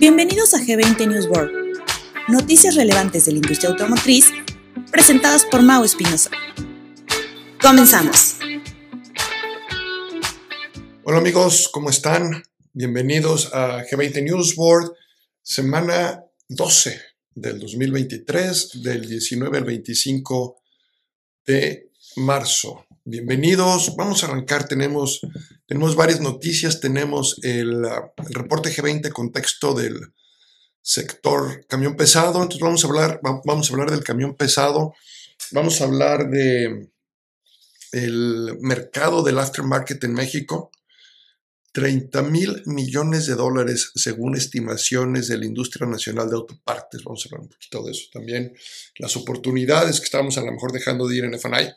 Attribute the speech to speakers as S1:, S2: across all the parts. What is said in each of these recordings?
S1: Bienvenidos a G20 News World, noticias relevantes de la industria automotriz presentadas por Mau Espinosa. Comenzamos.
S2: Hola amigos, ¿cómo están? Bienvenidos a G20 News World, semana 12 del 2023, del 19 al 25 de marzo. Bienvenidos, vamos a arrancar, tenemos, tenemos varias noticias, tenemos el, el, reporte G20 contexto del sector camión pesado, entonces vamos a hablar, vamos a hablar del camión pesado, vamos a hablar de el mercado del aftermarket en México, 30 mil millones de dólares según estimaciones de la industria nacional de autopartes. Vamos a hablar un poquito de eso también. Las oportunidades que estamos a lo mejor dejando de ir en FNI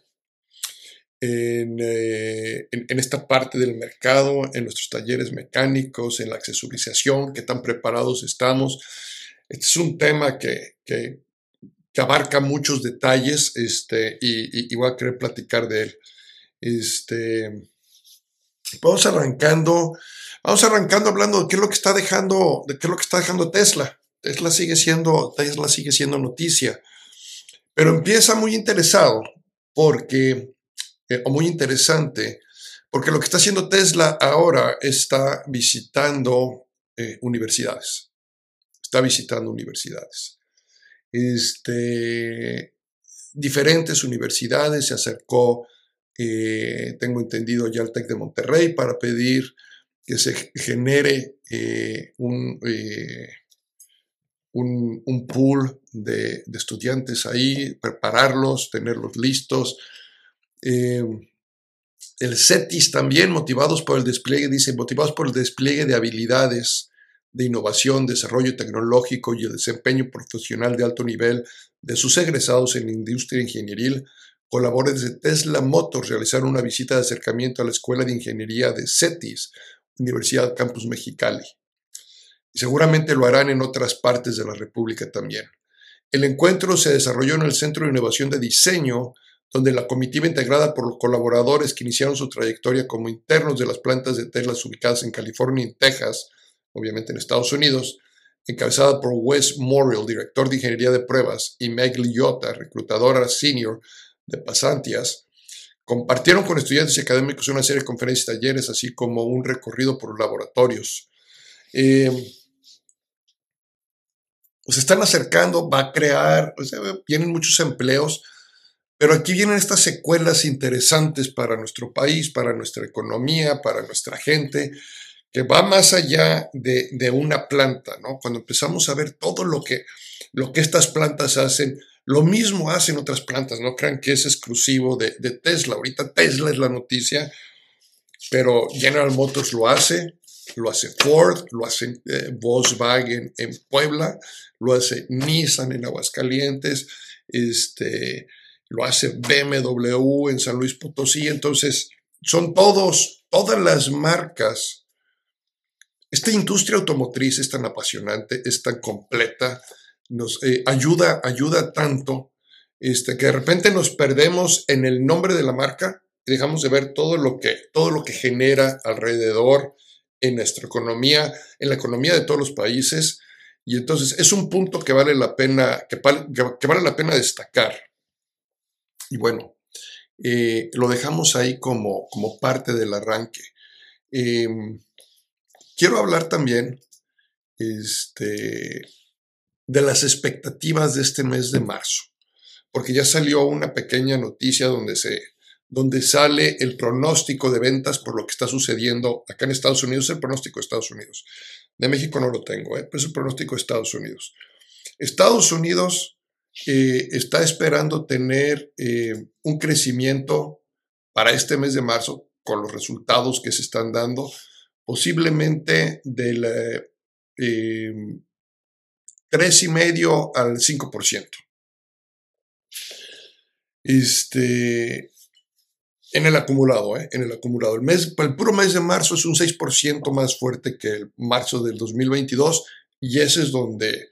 S2: en, eh, en, en, esta parte del mercado, en nuestros talleres mecánicos, en la accesorización, qué tan preparados estamos. Este es un tema que, que, que abarca muchos detalles este, y, y, y, voy a querer platicar de él. Este, vamos arrancando, vamos arrancando hablando de qué es lo que está dejando, de qué es lo que está dejando Tesla. Tesla sigue siendo, Tesla sigue siendo noticia, pero empieza muy interesado porque eh, muy interesante, porque lo que está haciendo Tesla ahora está visitando eh, universidades. Está visitando universidades. Este, diferentes universidades se acercó, eh, tengo entendido ya al TEC de Monterrey, para pedir que se genere eh, un, un, un, pool de estudiantes ahí, prepararlos, tenerlos listos eh, el CETIS también, motivados por el despliegue, dice, motivados por el despliegue de habilidades de innovación, desarrollo tecnológico y el desempeño profesional de alto nivel de sus egresados en la industria ingenieril, colaboradores de Tesla Motors realizaron una visita de acercamiento a la Escuela de Ingeniería de CETIS, Universidad Campus Mexicali. Y seguramente lo harán en otras partes de la República también. El encuentro se desarrolló en el Centro de Innovación de Diseño donde la comitiva integrada por los colaboradores que iniciaron su trayectoria como internos de las plantas de Tesla ubicadas en California y Texas, obviamente en Estados Unidos, encabezada por Wes Morrill, director de ingeniería de pruebas, y Meg Liotta, reclutadora senior de pasantías, compartieron con estudiantes y académicos una serie de conferencias y talleres, así como un recorrido por laboratorios. Eh, pues se están acercando, va a crear, o vienen muchos empleos, pero aquí vienen estas secuelas interesantes para nuestro país, para nuestra economía, para nuestra gente, que va más allá de, una planta, ¿no? Cuando empezamos a ver todo lo que, lo que estas plantas hacen, lo mismo hacen otras plantas, no crean que es exclusivo de, de Tesla. Ahorita Tesla es la noticia, pero General Motors lo hace, lo hace Ford, lo hace eh, Volkswagen en Puebla, lo hace Nissan en Aguascalientes, este, lo hace BMW en San Luis Potosí, entonces son todos, todas las marcas. Esta industria automotriz es tan apasionante, es tan completa, nos eh, ayuda, ayuda tanto, este, que de repente nos perdemos en el nombre de la marca y dejamos de ver todo lo que, todo lo que genera alrededor en nuestra economía, en la economía de todos los países. Y entonces es un punto que vale la pena, que, que vale la pena destacar. Y bueno, eh, lo dejamos ahí como, como parte del arranque. Eh, quiero hablar también este, de las expectativas de este mes de marzo, porque ya salió una pequeña noticia donde, se, donde sale el pronóstico de ventas por lo que está sucediendo acá en Estados Unidos, el pronóstico de Estados Unidos. De México no lo tengo, ¿eh? pero es el pronóstico de Estados Unidos. Estados Unidos eh, está esperando tener eh, un crecimiento para este mes de marzo con los resultados que se están dando, posiblemente del eh, 3,5 al 5%. Este, en el acumulado, ¿eh? en el acumulado. El, mes, el puro mes de marzo es un 6% más fuerte que el marzo del 2022 y ese es donde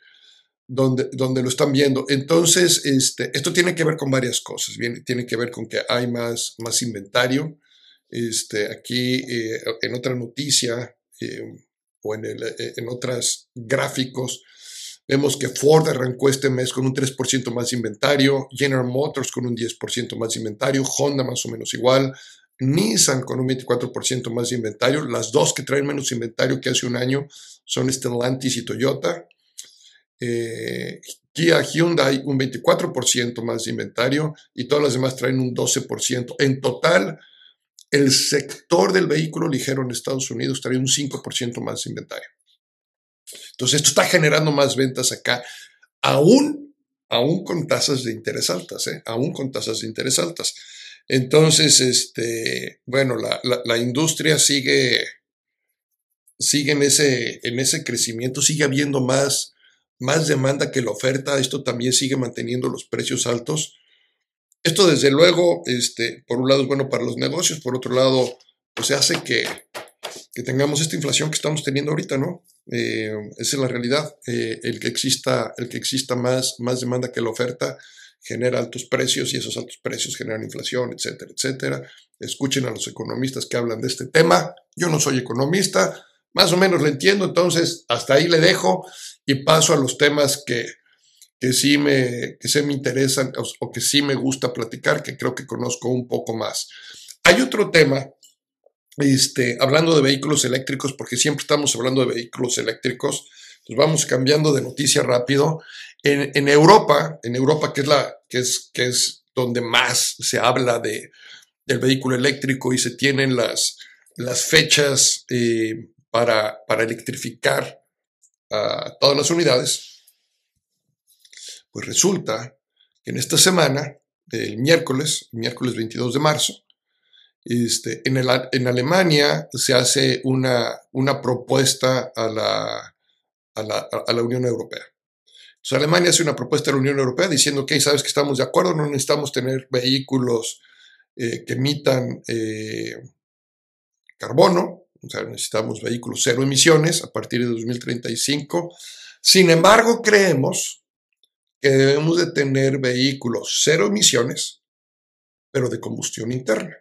S2: donde, donde lo están viendo. Entonces, este, esto tiene que ver con varias cosas. Bien, tiene que ver con que hay más, más inventario. Este, aquí, eh, en otra noticia, eh, o en, eh, en otros gráficos, vemos que Ford arrancó este mes con un 3% más inventario, General Motors con un 10% más inventario, Honda más o menos igual, Nissan con un 24% más inventario. Las dos que traen menos inventario que hace un año son Stellantis y Toyota. Eh, Kia, Hyundai un 24% más de inventario y todas las demás traen un 12%. En total, el sector del vehículo ligero en Estados Unidos trae un 5% más de inventario. Entonces, esto está generando más ventas acá, aún, aún con tasas de interés altas, ¿eh? aún con tasas de interés altas. Entonces, este, bueno, la, la, industria sigue, sigue en, ese, en ese crecimiento, sigue habiendo más, más demanda que la oferta, esto también sigue manteniendo los precios altos. Esto desde luego, este, por un lado es bueno para los negocios, por otro lado, pues hace que, que tengamos esta inflación que estamos teniendo ahorita, ¿no? Eh, esa es la realidad. Eh, el, que exista, el que exista más, más demanda que la oferta, genera altos precios y esos altos precios generan inflación, etcétera, etcétera. Escuchen a los economistas que hablan de este tema. Yo no soy economista, más o menos lo entiendo, entonces hasta ahí le dejo y paso a los temas que, que sí me, que me interesan o, que sí me gusta platicar, que creo que conozco un poco más. Hay otro tema, este, hablando de vehículos eléctricos, porque siempre estamos hablando de vehículos eléctricos, pues vamos cambiando de noticia rápido. En, Europa, en Europa que es, la, que, es, que es donde más se habla de, del vehículo eléctrico y se tienen las, las fechas eh, para, para electrificar a todas las unidades, pues resulta que en esta semana, el miércoles, miércoles 22 de marzo, este, en, el, en, Alemania se hace una, una propuesta a la, a la, a la Unión Europea. Entonces Alemania hace una propuesta a la Unión Europea diciendo que, sabes que estamos de acuerdo, no necesitamos tener vehículos eh, que emitan eh, carbono, necesitamos vehículos cero emisiones a partir de 2035. Sin embargo, creemos que debemos de tener vehículos cero emisiones, pero de combustión interna.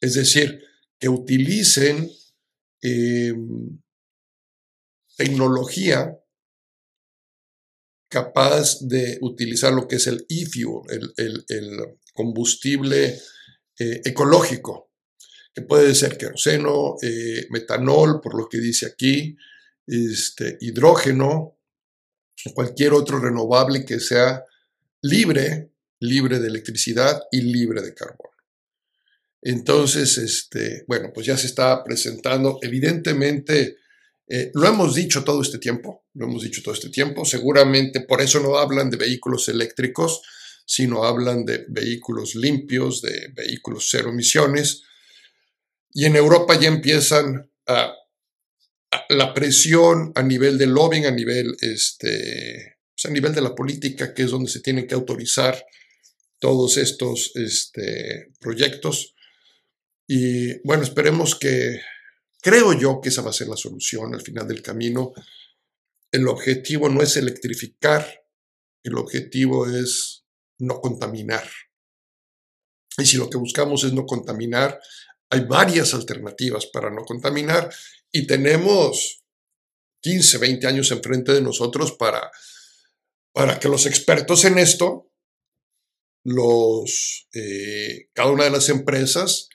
S2: Es decir, que utilicen em, tecnología capaz de utilizar lo que es el e-fuel, el, combustible eh, ecológico, puede ser queroseno, eh, metanol, por lo que dice aquí, este, hidrógeno, cualquier otro renovable que sea libre, libre de electricidad y libre de carbono. Entonces, este, bueno, pues ya se está presentando. Evidentemente, eh, lo hemos dicho todo este tiempo, lo hemos dicho todo este tiempo. Seguramente por eso no hablan de vehículos eléctricos, sino hablan de vehículos limpios, de vehículos cero emisiones. Y en Europa ya empiezan a, la presión a nivel del lobbying, a nivel, este, pues, a nivel de la política, que es donde se tienen que autorizar todos estos este, proyectos. Y bueno, esperemos que Creo yo que esa va a ser la solución al final del camino. El objetivo no es electrificar, el objetivo es no contaminar. Y si lo que buscamos es no contaminar, hay varias alternativas para no contaminar y tenemos 15, 20 años enfrente de nosotros para, para que los expertos en esto, los, eh, cada una de las empresas,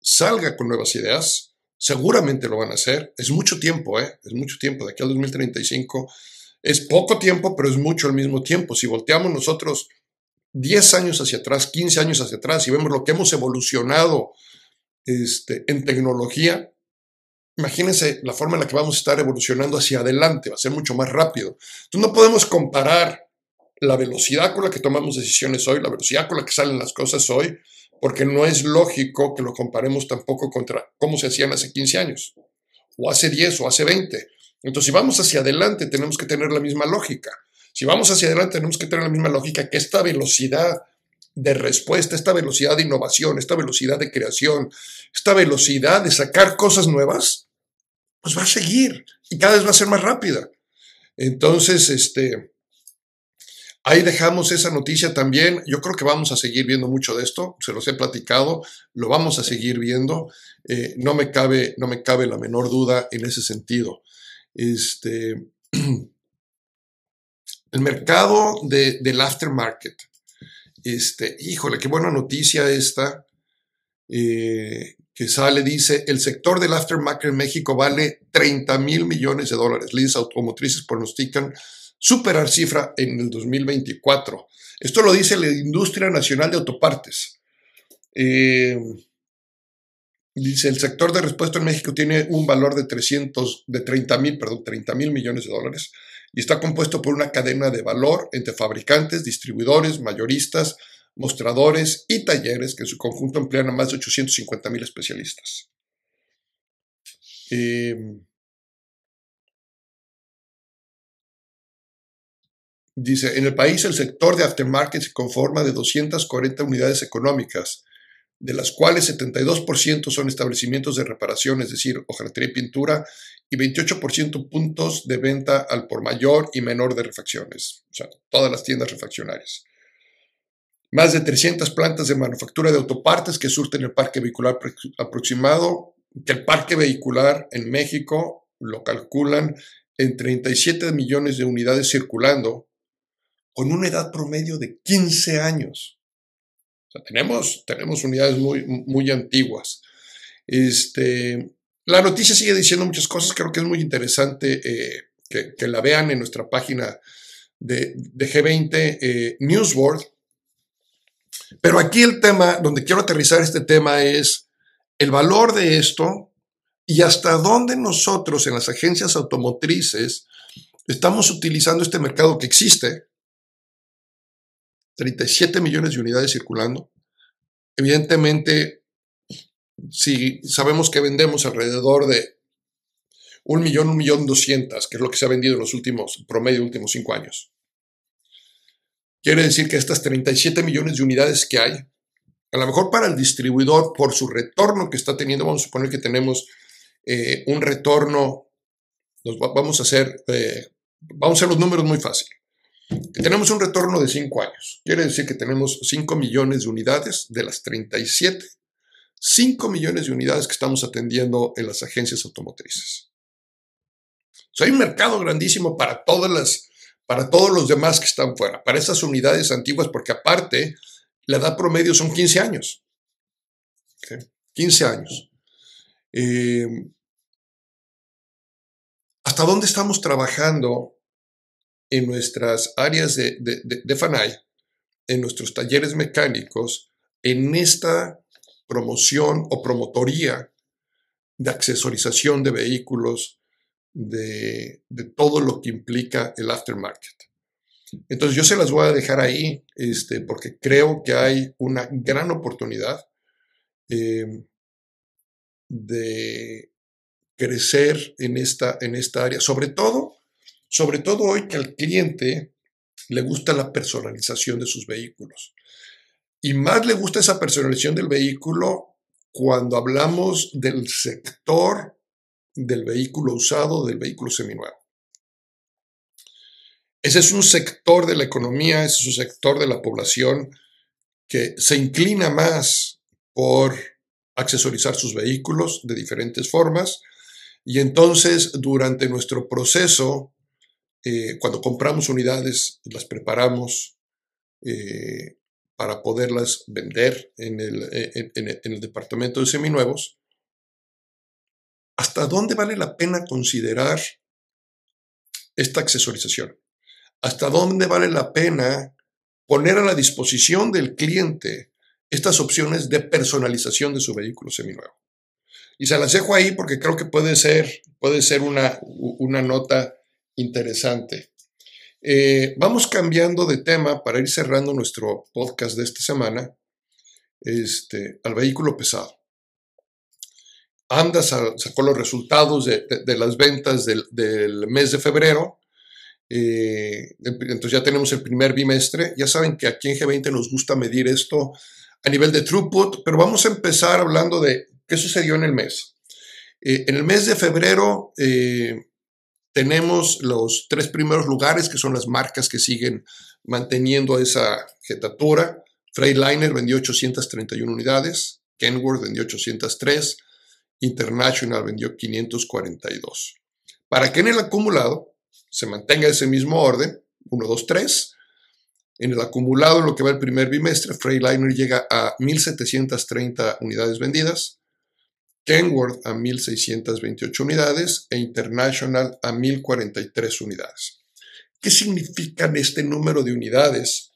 S2: salga con nuevas ideas, Seguramente lo van a hacer. Es mucho tiempo, ¿eh? Es mucho tiempo. De aquí al 2035 es poco tiempo, pero es mucho al mismo tiempo. Si volteamos nosotros 10 años hacia atrás, 15 años hacia atrás y vemos lo que hemos evolucionado este, en tecnología, imagínense la forma en la que vamos a estar evolucionando hacia adelante, va a ser mucho más rápido. Entonces no podemos comparar la velocidad con la que tomamos decisiones hoy, la velocidad con la que salen las cosas hoy, porque no es lógico que lo comparemos tampoco contra cómo se hacían hace 15 años, o hace 10 o hace 20. Entonces, si vamos hacia adelante, tenemos que tener la misma lógica. Si vamos hacia adelante, tenemos que tener la misma lógica que esta velocidad de respuesta, esta velocidad de innovación, esta velocidad de creación, esta velocidad de sacar cosas nuevas, pues va a seguir y cada vez va a ser más rápida. Entonces, este, Ahí dejamos esa noticia también. Yo creo que vamos a seguir viendo mucho de esto. Se los he platicado. Lo vamos a seguir viendo. Eh, no, me cabe, no me cabe la menor duda en ese sentido. Este, el mercado del aftermarket. Este, híjole, qué buena noticia esta. Eh, que sale, dice, el sector del aftermarket en México vale 30 mil millones de dólares. Líderes automotrices pronostican superar cifra en el 2024. Esto lo dice la Industria Nacional de Autopartes. Eh, dice, el sector de respuesta en México tiene un valor de 300, de 30 mil, perdón, 30 mil millones de dólares y está compuesto por una cadena de valor entre fabricantes, distribuidores, mayoristas, mostradores y talleres que en su conjunto emplean a más de 850 mil especialistas. Eh, dice, en el país el sector de aftermarket se conforma de 240 unidades económicas, de las cuales 72% son establecimientos de reparación, es decir, hojalatería y pintura, y 28% puntos de venta al por mayor y menor de refacciones, o sea, todas las tiendas refaccionarias. Más de 300 plantas de manufactura de autopartes que surten el parque vehicular aproximado, que el parque vehicular en México lo calculan en 37 millones de unidades circulando, con una edad promedio de 15 años. Tenemos, tenemos unidades muy, muy antiguas. Este, la noticia sigue diciendo muchas cosas, creo que es muy interesante eh, que, la vean en nuestra página de, G20 eh, Newsboard. Pero aquí el tema, donde quiero aterrizar este tema es el valor de esto y hasta dónde nosotros en las agencias automotrices estamos utilizando este mercado que existe, 37 millones de unidades circulando. Evidentemente, si sabemos que vendemos alrededor de un millón, un millón doscientas, que es lo que se ha vendido en los últimos, promedio, últimos cinco años. Quiere decir que estas 37 millones de unidades que hay, a lo mejor para el distribuidor, por su retorno que está teniendo, vamos a suponer que tenemos eh, un retorno, vamos a hacer, eh, vamos a hacer los números muy fácil tenemos un retorno de 5 años. Quiere decir que tenemos 5 millones de unidades de las 37, 5 millones de unidades que estamos atendiendo en las agencias automotrices. hay un mercado grandísimo para todas las, para todos los demás que están fuera, para esas unidades antiguas, porque aparte la edad promedio son 15 años. 15 años. Eh, ¿Hasta dónde estamos trabajando en nuestras áreas de, de, FANAI, en nuestros talleres mecánicos, en esta promoción o promotoría de accesorización de vehículos, de, todo lo que implica el aftermarket. Entonces yo se las voy a dejar ahí este, porque creo que hay una gran oportunidad eh, de crecer en esta, en esta área, sobre todo sobre todo hoy que al cliente le gusta la personalización de sus vehículos. Y más le gusta esa personalización del vehículo cuando hablamos del sector del vehículo usado, del vehículo seminuevo. Ese es un sector de la economía, ese es un sector de la población que se inclina más por accesorizar sus vehículos de diferentes formas y entonces durante nuestro proceso eh, cuando compramos unidades, las preparamos eh, para poderlas vender en el, eh, en el departamento de seminuevos, ¿hasta dónde vale la pena considerar esta accesorización? ¿Hasta dónde vale la pena poner a la disposición del cliente estas opciones de personalización de su vehículo seminuevo? Y se las dejo ahí porque creo que puede ser, puede ser una, una nota interesante. Eh, vamos cambiando de tema para ir cerrando nuestro podcast de esta semana este, al vehículo pesado. Anda sacó los resultados de, las ventas del, mes de febrero. Eh, entonces ya tenemos el primer bimestre. Ya saben que aquí en G20 nos gusta medir esto a nivel de throughput, pero vamos a empezar hablando de qué sucedió en el mes. Eh, en el mes de febrero tenemos los tres primeros lugares, que son las marcas que siguen manteniendo esa jetatura. Freightliner vendió 831 unidades, Kenworth vendió 803, International vendió 542. para que en el acumulado se mantenga ese mismo orden, 1, 2, 3. En el acumulado, en lo que va el primer bimestre, Freightliner llega a 1.730 unidades vendidas, Kenworth a 1.628 unidades e International a 1.043 unidades. ¿Qué significan este número de unidades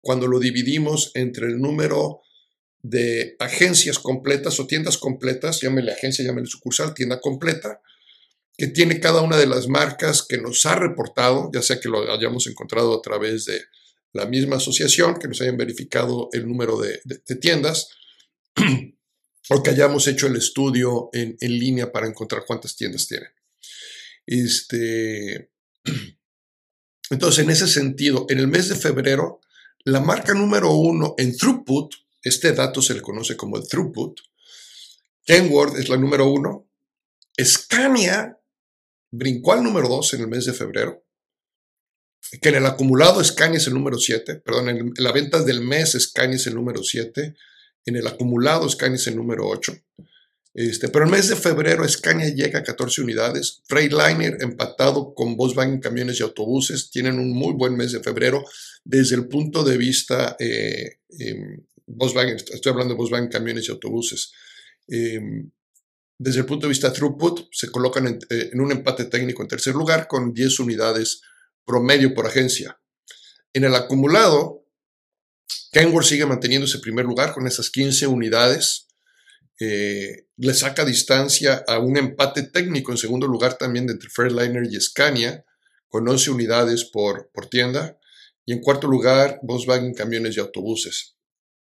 S2: cuando lo dividimos entre el número de agencias completas o tiendas completas, llámele agencia, llámele sucursal, tienda completa, que tiene cada una de las marcas que nos ha reportado, ya sea que lo hayamos encontrado a través de la misma asociación, que nos hayan verificado el número de, tiendas, o que hayamos hecho el estudio en, línea para encontrar cuántas tiendas tienen. Este, entonces, en ese sentido, en el mes de febrero, la marca número uno en throughput, este dato se le conoce como el throughput, Kenworth es la número uno, Scania brincó al número 2 en el mes de febrero, que en el acumulado Scania es el número 7, perdón, en la venta del mes Scania es el número 7, en el acumulado Scania es el número 8. Este, pero el mes de febrero Scania llega a 14 unidades, Freightliner empatado con Volkswagen Camiones y Autobuses, tienen un muy buen mes de febrero desde el punto de vista eh, em, Volkswagen, estoy hablando de Volkswagen Camiones y Autobuses. Em, desde el punto de vista throughput, se colocan eh, en, un empate técnico en tercer lugar con 10 unidades promedio por agencia. En el acumulado, Kenworth sigue manteniendo ese primer lugar con esas 15 unidades. Eh, le saca distancia a un empate técnico en segundo lugar también de entre Fairliner y Scania, con 11 unidades por, por tienda. Y en cuarto lugar, Volkswagen Camiones y Autobuses.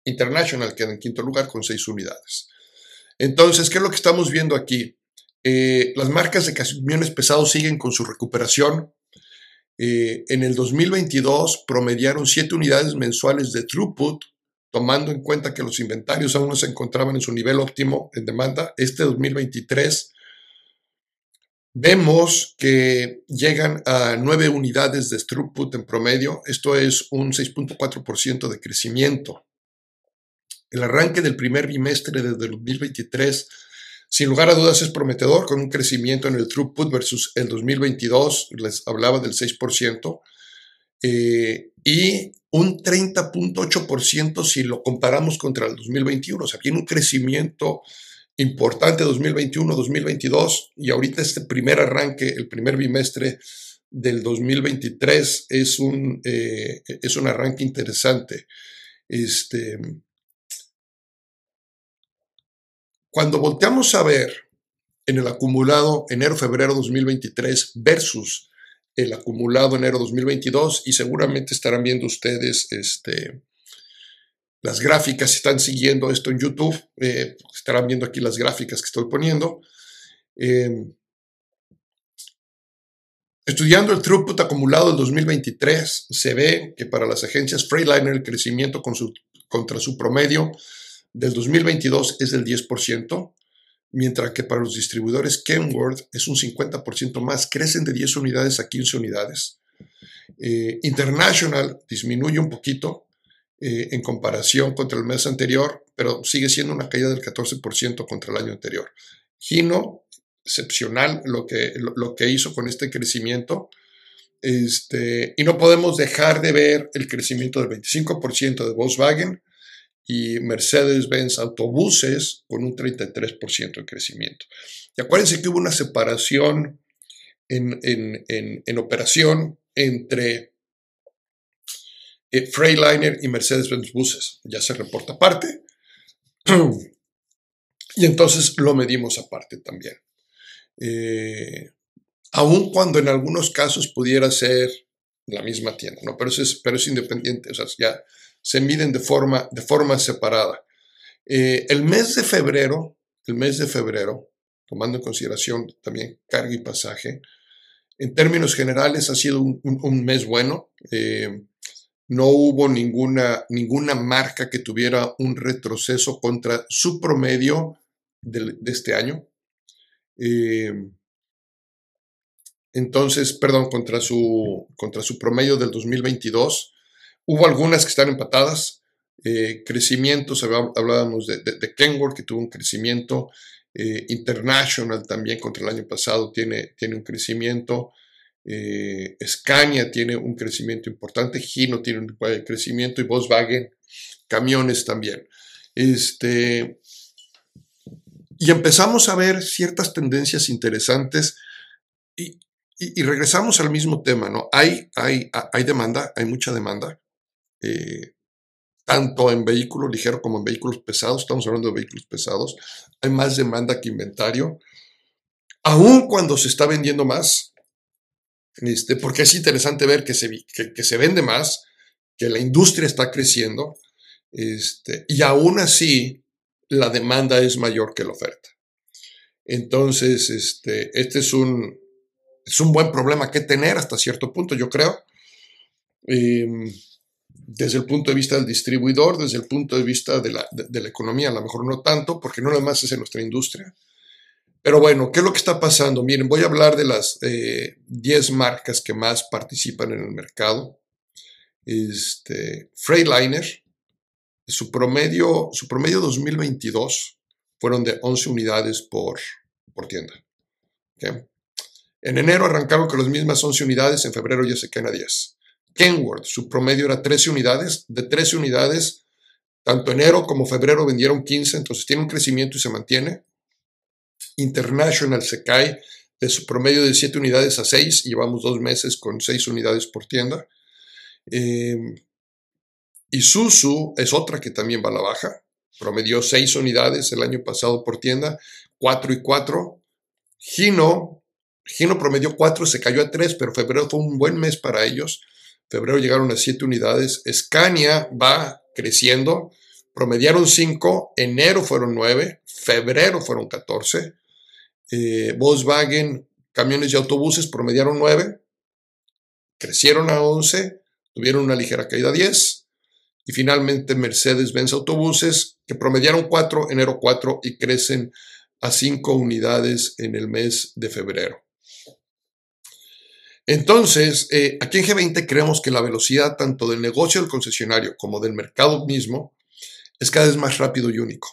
S2: International queda en quinto lugar con 6 unidades. Entonces, ¿qué es lo que estamos viendo aquí? Eh, las marcas de camiones pesados siguen con su recuperación. Eh, en el 2022 promediaron 7 unidades mensuales de throughput, tomando en cuenta que los inventarios aún no se encontraban en su nivel óptimo en demanda. Este 2023 vemos que llegan a 9 unidades de throughput en promedio. Esto es un 6.4% de crecimiento. El arranque del primer bimestre de 2023, sin lugar a dudas, es prometedor, con un crecimiento en el throughput versus el 2022, les hablaba del 6%, eh, y un 30.8% si lo comparamos contra el 2021. O sea, tiene un crecimiento importante 2021-2022 y ahorita este primer arranque, el primer bimestre del 2023 es un, eh, es un arranque interesante. Este, Cuando volteamos a ver en el acumulado enero-febrero 2023 versus el acumulado enero 2022, y seguramente estarán viendo ustedes este, las gráficas, si están siguiendo esto en YouTube, eh, estarán viendo aquí las gráficas que estoy poniendo. Em, estudiando el throughput acumulado del 2023, se ve que para las agencias Freightliner el crecimiento contra su promedio del 2022 es del 10%, mientras que para los distribuidores Kenworth es un 50% más, crecen de 10 unidades a 15 unidades. Eh, International disminuye un poquito eh, en comparación contra el mes anterior, pero sigue siendo una caída del 14% contra el año anterior. Gino, excepcional lo que, lo, que hizo con este crecimiento. Este, y no podemos dejar de ver el crecimiento del 25% de Volkswagen, y Mercedes-Benz autobuses con un 33% de crecimiento. Y acuérdense que hubo una separación en, operación entre eh, Freightliner y Mercedes-Benz buses. Ya se reporta aparte. y entonces lo medimos aparte también. Eh, aun cuando en algunos casos pudiera ser la misma tienda, ¿no? Pero, es, pero es independiente, o sea, ya se miden de forma, de forma separada. Eh, el mes de febrero, el mes de febrero, tomando en consideración también carga y pasaje, en términos generales ha sido un, mes bueno. Eh, no hubo ninguna, ninguna marca que tuviera un retroceso contra su promedio de, este año. Eh, entonces, perdón, contra su, contra su promedio del 2022. Hubo algunas que están empatadas. Eh, crecimientos, hablábamos de, de, Kenworth, que tuvo un crecimiento Eh, International también contra el año pasado tiene, tiene un crecimiento. Eh, Scania tiene un crecimiento importante. Gino tiene un crecimiento y Volkswagen, camiones también. Este, y empezamos a ver ciertas tendencias interesantes y, regresamos al mismo tema, ¿no? Hay, hay, hay demanda, hay mucha demanda. Eh, tanto en vehículos ligeros como en vehículos pesados, estamos hablando de vehículos pesados, hay más demanda que inventario, aun cuando se está vendiendo más, este, porque es interesante ver que se, que, se vende más, que la industria está creciendo, este, y aún así la demanda es mayor que la oferta. Entonces, este, este es un, es un buen problema que tener hasta cierto punto, yo creo. Em, desde el punto de vista del distribuidor, desde el punto de vista de la, economía, a lo mejor no tanto, porque no nada más es en nuestra industria. Pero bueno, ¿qué es lo que está pasando? Miren, voy a hablar de las 10 eh, marcas que más participan en el mercado. Este, Freightliner, su promedio, su promedio 2022 fueron de 11 unidades por, por tienda. En enero arrancaron con las mismas 11 unidades, en febrero ya se quedan a 10. Kenworth, su promedio era 13 unidades. De 13 unidades, tanto enero como febrero vendieron 15, entonces tiene un crecimiento y se mantiene. International se cae de su promedio de 7 unidades a 6, llevamos dos meses con 6 unidades por tienda. Eh, Isuzu es otra que también va a la baja, promedió 6 unidades el año pasado por tienda, 4 y 4. Gino, Gino promedió 4, se cayó a 3, pero febrero fue un buen mes para ellos febrero llegaron a 7 unidades, Scania va creciendo, promediaron 5, enero fueron 9, febrero fueron 14, eh, Volkswagen, camiones y autobuses promediaron 9, crecieron a 11, tuvieron una ligera caída a 10, y finalmente Mercedes-Benz Autobuses, que promediaron 4, enero 4 y crecen a 5 unidades en el mes de febrero. Entonces, eh, aquí en G20 creemos que la velocidad tanto del negocio del concesionario como del mercado mismo es cada vez más rápido y único.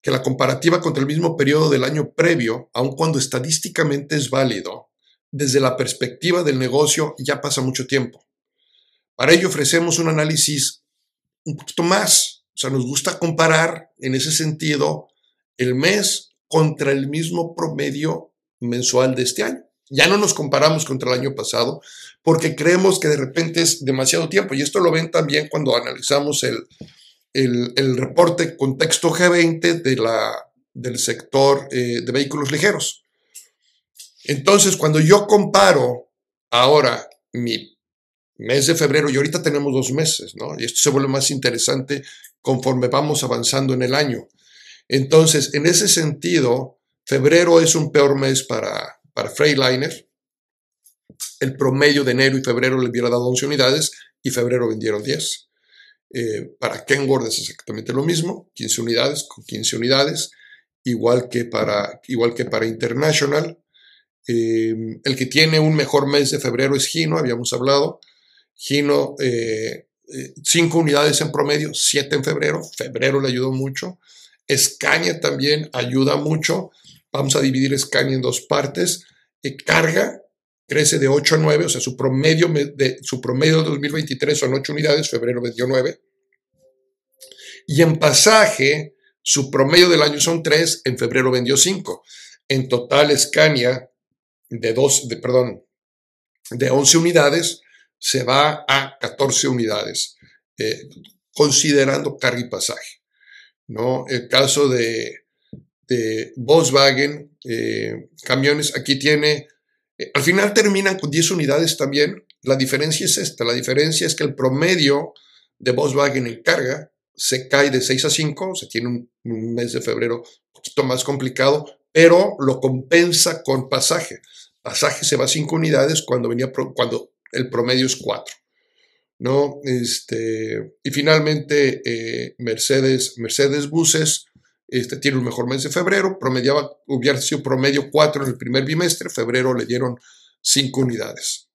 S2: Que la comparativa contra el mismo periodo del año previo, aun cuando estadísticamente es válido, desde la perspectiva del negocio ya pasa mucho tiempo. Para ello ofrecemos un análisis un poquito más. O sea, nos gusta comparar en ese sentido el mes contra el mismo promedio mensual de este año. Ya no nos comparamos contra el año pasado porque creemos que de repente es demasiado tiempo. Y esto lo ven también cuando analizamos el, el, reporte contexto G20 de la, del sector eh, de vehículos ligeros. Entonces, cuando yo comparo ahora mi mes de febrero, y ahorita tenemos dos meses, ¿no? Y esto se vuelve más interesante conforme vamos avanzando en el año. Entonces, en ese sentido, febrero es un peor mes para, para Freightliner, el promedio de enero y febrero le hubiera dado 11 unidades y febrero vendieron 10. Eh, para Kenworth es exactamente lo mismo, 15 unidades con 15 unidades, igual que para, igual que para International. Eh, el que tiene un mejor mes de febrero es Gino, habíamos hablado. Gino, 5 eh, unidades en promedio, 7 en febrero. Febrero le ayudó mucho. Scania también ayuda mucho. Vamos a dividir Scania en dos partes. Eh, carga crece de 8 a 9, o sea, su promedio de, su promedio de 2023 son 8 unidades, febrero vendió 9. Y en pasaje, su promedio del año son 3, en febrero vendió 5. En total, Scania, de, dos, de, perdón, de 11 unidades, se va a 14 unidades, eh, considerando carga y pasaje. El caso de, Volkswagen, eh, camiones, aquí tiene, eh, al final terminan con 10 unidades también. La diferencia es esta, la diferencia es que el promedio de Volkswagen en carga se cae de 6 a 5, se tiene un, mes de febrero un poquito más complicado, pero lo compensa con pasaje. Pasaje se va a 5 unidades cuando, venía, cuando el promedio es 4. ¿no? Este, y finalmente, eh, Mercedes, Mercedes Buses este, tiene un mejor mes de febrero, promediaba, hubiera sido promedio 4 en el primer bimestre, febrero le dieron 5 unidades.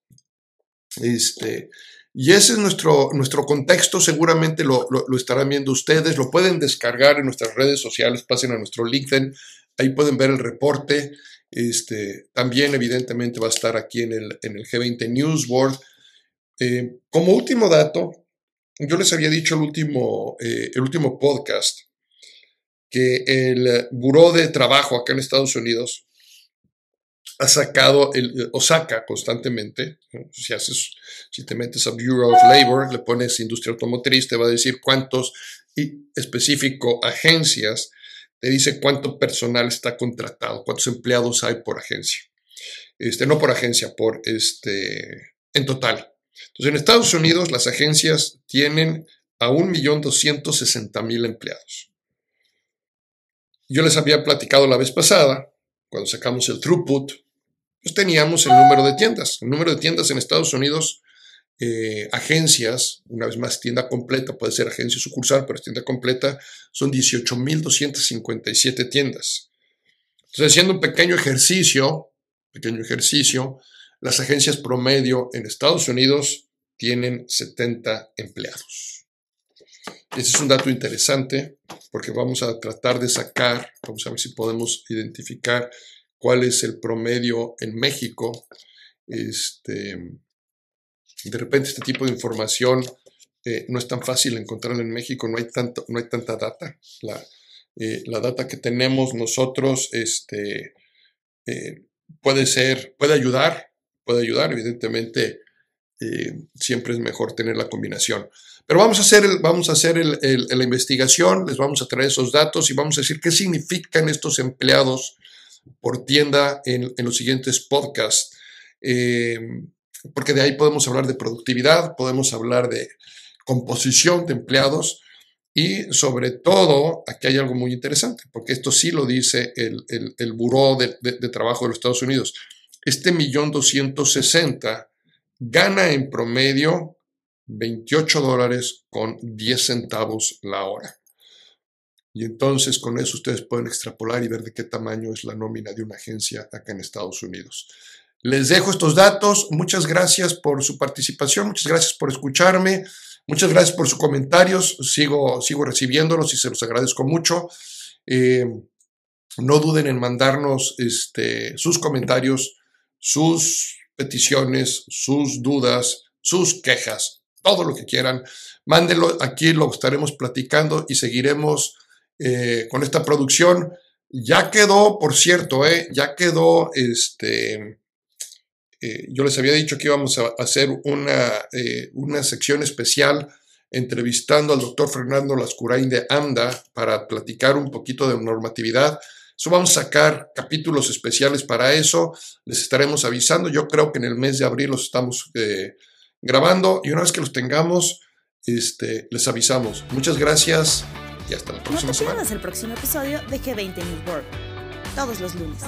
S2: Este, y ese es nuestro, nuestro contexto, seguramente lo, lo, estarán viendo ustedes, lo pueden descargar en nuestras redes sociales, pasen a nuestro LinkedIn, Ahí pueden ver el reporte. Este, también evidentemente va a estar aquí en el, en el G20 News Board. Eh, como último dato, yo les había dicho el último, eh, el último podcast que el Buró de Trabajo acá en Estados Unidos ha sacado, el, o saca constantemente, si, haces, si te metes a Bureau of Labor, le pones industria automotriz, te va a decir cuántos y específico agencias, te dice cuánto personal está contratado, cuántos empleados hay por agencia. Este, no por agencia, por este, en total. Entonces, en Estados Unidos las agencias tienen a 1.260.000 empleados. Yo les había platicado la vez pasada, cuando sacamos el throughput, pues teníamos el número de tiendas. El número de tiendas en Estados Unidos, eh, agencias, una vez más tienda completa, puede ser agencia sucursal, pero tienda completa, son 18.257 tiendas. Entonces, haciendo un pequeño ejercicio, pequeño ejercicio, las agencias promedio en Estados Unidos tienen 70 empleados. Ese es un dato interesante porque vamos a tratar de sacar, vamos a ver si podemos identificar cuál es el promedio en México. Este, de repente este tipo de información eh, no es tan fácil encontrarla en México, no hay, tanto, no hay tanta data. La, eh, data que tenemos nosotros este, eh, puede ser, puede ayudar, puede ayudar, evidentemente siempre es mejor tener la combinación. Pero vamos a hacer, el, vamos a hacer la investigación, les vamos a traer esos datos y vamos a decir qué significan estos empleados por tienda en, los siguientes podcasts. Eh, porque de ahí podemos hablar de productividad, podemos hablar de composición de empleados y sobre todo, aquí hay algo muy interesante, porque esto sí lo dice el, el, Buró de, de, Trabajo de los Estados Unidos. Este millón doscientos sesenta gana en promedio 28 dólares con 10 centavos la hora. Y entonces con eso ustedes pueden extrapolar y ver de qué tamaño es la nómina de una agencia acá en Estados Unidos. Les dejo estos datos. Muchas gracias por su participación, muchas gracias por escucharme, muchas gracias por sus comentarios. Sigo, sigo recibiéndolos y se los agradezco mucho. Eh, no duden en mandarnos este, sus comentarios, sus peticiones, sus dudas, sus quejas todo lo que quieran. Mándenlo, aquí lo estaremos platicando y seguiremos eh, con esta producción. Ya quedó, por cierto, eh, ya quedó, este, eh, yo les había dicho que íbamos a hacer una, una sección especial entrevistando al doctor Fernando Lascurain de AMDA para platicar un poquito de normatividad. Eso vamos a sacar capítulos especiales para eso. Les estaremos avisando. Yo creo que en el mes de abril los estamos grabando y una vez que los tengamos, este, les avisamos. Muchas gracias y hasta la próxima
S1: no te el próximo episodio de G20 News World. Todos los lunes.